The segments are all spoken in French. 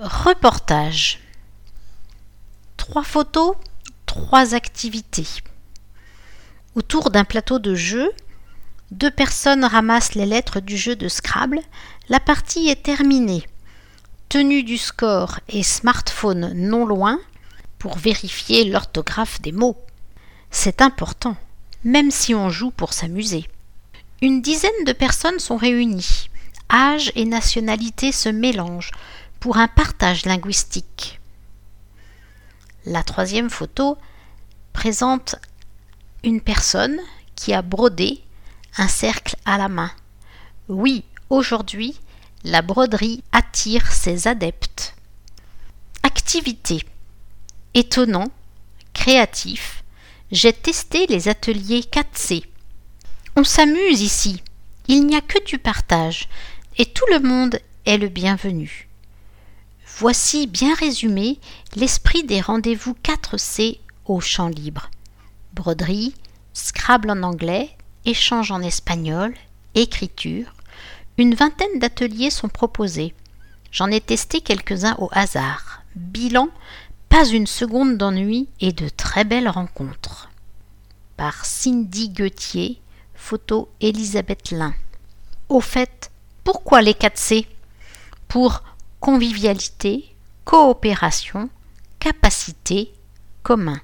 Reportage. Trois photos, trois activités. Autour d'un plateau de jeu, deux personnes ramassent les lettres du jeu de Scrabble. La partie est terminée. Tenue du score et smartphone non loin pour vérifier l'orthographe des mots. C'est important, même si on joue pour s'amuser. Une dizaine de personnes sont réunies. Âge et nationalité se mélangent pour un partage linguistique. La troisième photo présente une personne qui a brodé un cercle à la main. Oui, aujourd'hui, la broderie attire ses adeptes. Activité. Étonnant, créatif, j'ai testé les ateliers 4C. On s'amuse ici. Il n'y a que du partage, et tout le monde est le bienvenu. Voici bien résumé l'esprit des rendez-vous 4C au champ libre. Broderie, Scrabble en anglais, échange en espagnol, écriture. Une vingtaine d'ateliers sont proposés. J'en ai testé quelques-uns au hasard. Bilan, pas une seconde d'ennui et de très belles rencontres. Par Cindy Gauthier, photo Elisabeth Lin. Au fait, pourquoi les 4C Pour convivialité, coopération, capacité, commun.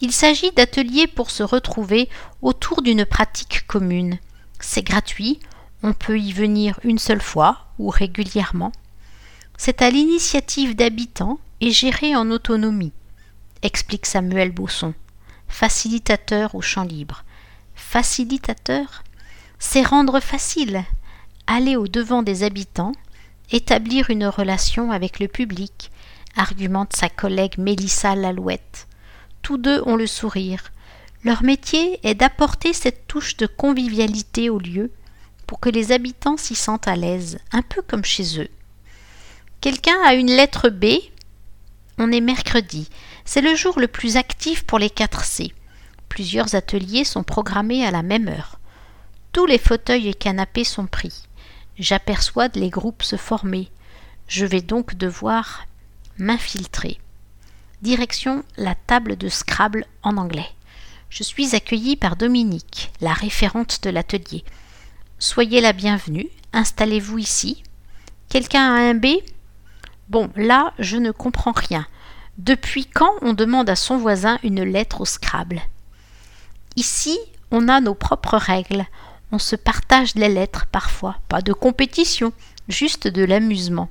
Il s'agit d'ateliers pour se retrouver autour d'une pratique commune. C'est gratuit, on peut y venir une seule fois ou régulièrement. C'est à l'initiative d'habitants et géré en autonomie, explique Samuel Bosson, facilitateur au champ libre. Facilitateur, c'est rendre facile, aller au devant des habitants, établir une relation avec le public, argumente sa collègue Mélissa Lalouette. Tous deux ont le sourire. Leur métier est d'apporter cette touche de convivialité au lieu pour que les habitants s'y sentent à l'aise, un peu comme chez eux. Quelqu'un a une lettre B On est mercredi. C'est le jour le plus actif pour les 4C. Plusieurs ateliers sont programmés à la même heure. Tous les fauteuils et canapés sont pris. J'aperçois les groupes se former. Je vais donc devoir m'infiltrer. Direction la table de Scrabble en anglais. Je suis accueillie par Dominique, la référente de l'atelier. Soyez la bienvenue, installez-vous ici. Quelqu'un a un B? Bon, là, je ne comprends rien. Depuis quand on demande à son voisin une lettre au Scrabble? Ici, on a nos propres règles. On se partage les lettres parfois, pas de compétition, juste de l'amusement.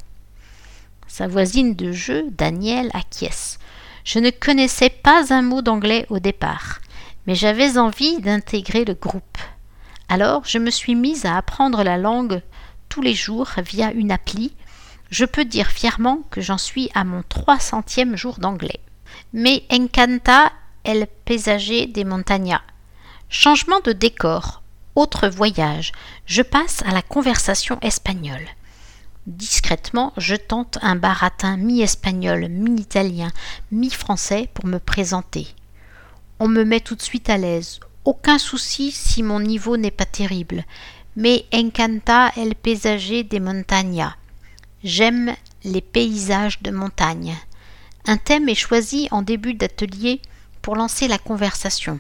Sa voisine de jeu, Danielle, acquiesce. Je ne connaissais pas un mot d'anglais au départ, mais j'avais envie d'intégrer le groupe. Alors je me suis mise à apprendre la langue tous les jours via une appli. Je peux dire fièrement que j'en suis à mon trois centième jour d'anglais. Mais encanta el paisaje des montagnas. Changement de décor. Autre voyage. Je passe à la conversation espagnole. Discrètement, je tente un baratin mi-espagnol, mi-italien, mi-français pour me présenter. On me met tout de suite à l'aise. Aucun souci si mon niveau n'est pas terrible. Mais encanta el paisaje de montagna. J'aime les paysages de montagne. Un thème est choisi en début d'atelier pour lancer la conversation.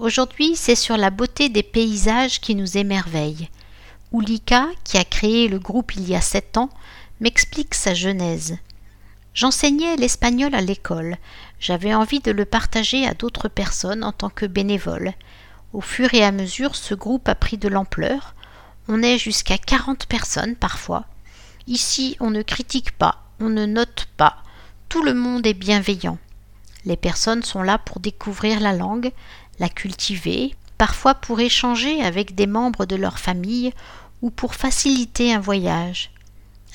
Aujourd'hui, c'est sur la beauté des paysages qui nous émerveillent. Oulika, qui a créé le groupe il y a sept ans, m'explique sa genèse. J'enseignais l'espagnol à l'école. J'avais envie de le partager à d'autres personnes en tant que bénévole. Au fur et à mesure, ce groupe a pris de l'ampleur. On est jusqu'à quarante personnes parfois. Ici, on ne critique pas, on ne note pas. Tout le monde est bienveillant. Les personnes sont là pour découvrir la langue, la cultiver, parfois pour échanger avec des membres de leur famille ou pour faciliter un voyage.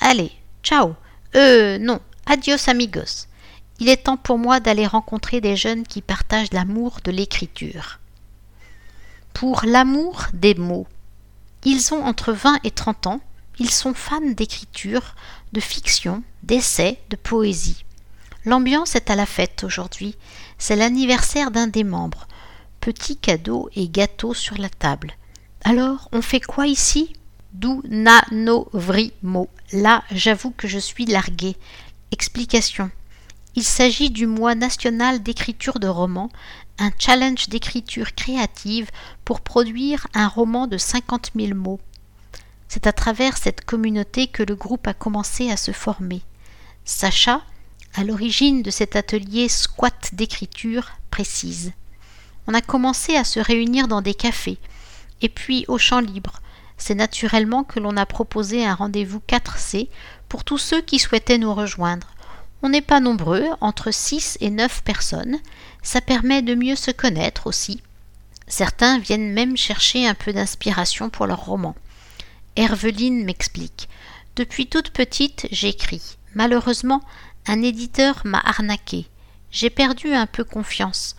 Allez, ciao. Euh, non, adios amigos. Il est temps pour moi d'aller rencontrer des jeunes qui partagent l'amour de l'écriture. Pour l'amour des mots. Ils ont entre 20 et 30 ans, ils sont fans d'écriture, de fiction, d'essais, de poésie. L'ambiance est à la fête aujourd'hui. C'est l'anniversaire d'un des membres petits cadeaux et gâteaux sur la table. Alors, on fait quoi ici? D'où na no. Là, j'avoue que je suis largué. Explication. Il s'agit du mois national d'écriture de romans, un challenge d'écriture créative pour produire un roman de 50 000 mots. C'est à travers cette communauté que le groupe a commencé à se former. Sacha, à l'origine de cet atelier squat d'écriture, précise. On a commencé à se réunir dans des cafés, et puis au champ libre. C'est naturellement que l'on a proposé un rendez-vous 4C pour tous ceux qui souhaitaient nous rejoindre. On n'est pas nombreux, entre 6 et 9 personnes. Ça permet de mieux se connaître aussi. Certains viennent même chercher un peu d'inspiration pour leur roman. Herveline m'explique. Depuis toute petite, j'écris. Malheureusement, un éditeur m'a arnaqué. J'ai perdu un peu confiance.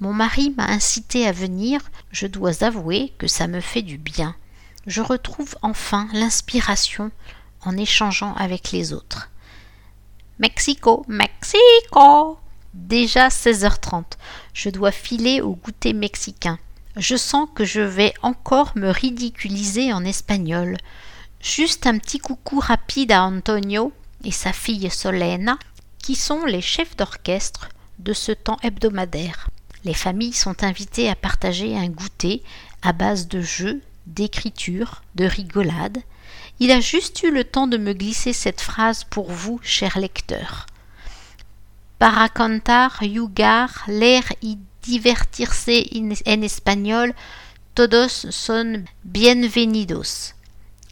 Mon mari m'a incité à venir, je dois avouer que ça me fait du bien. Je retrouve enfin l'inspiration en échangeant avec les autres. Mexico, Mexico. Déjà 16h30. Je dois filer au goûter mexicain. Je sens que je vais encore me ridiculiser en espagnol. Juste un petit coucou rapide à Antonio et sa fille Solena, qui sont les chefs d'orchestre de ce temps hebdomadaire. Les familles sont invitées à partager un goûter à base de jeux, d'écriture, de rigolade, il a juste eu le temps de me glisser cette phrase pour vous, cher lecteur. Para cantar, yugar, l'air y divertirse en espagnol, todos son bienvenidos.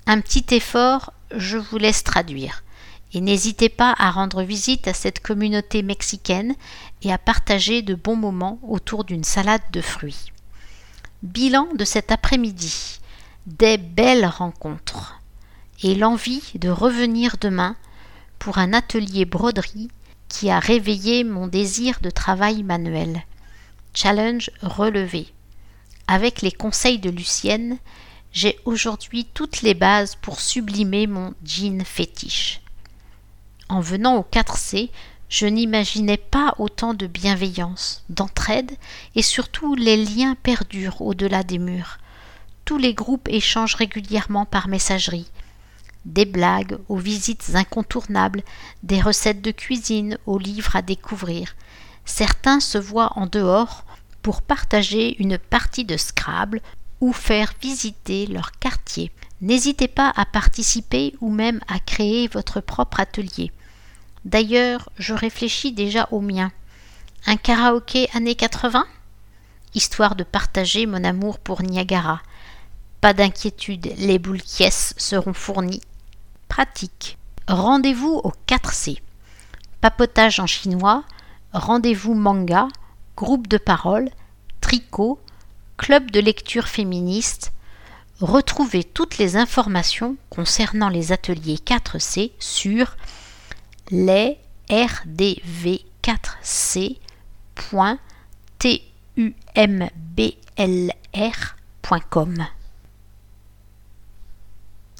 Un petit effort, je vous laisse traduire. Et n'hésitez pas à rendre visite à cette communauté mexicaine et à partager de bons moments autour d'une salade de fruits. Bilan de cet après-midi. Des belles rencontres et l'envie de revenir demain pour un atelier broderie qui a réveillé mon désir de travail manuel. Challenge relevé. Avec les conseils de Lucienne, j'ai aujourd'hui toutes les bases pour sublimer mon jean fétiche. En venant au 4C, je n'imaginais pas autant de bienveillance, d'entraide et surtout les liens perdurent au-delà des murs. Tous les groupes échangent régulièrement par messagerie, des blagues aux visites incontournables, des recettes de cuisine aux livres à découvrir. Certains se voient en dehors pour partager une partie de Scrabble ou faire visiter leur quartier. N'hésitez pas à participer ou même à créer votre propre atelier. D'ailleurs, je réfléchis déjà au mien. Un karaoké années 80 Histoire de partager mon amour pour Niagara. Pas d'inquiétude, les boules seront fournies pratique. Rendez-vous au 4C. Papotage en chinois, rendez-vous manga, groupe de parole, tricot, club de lecture féministe. Retrouvez toutes les informations concernant les ateliers 4C sur les rdv4c.tumblr.com.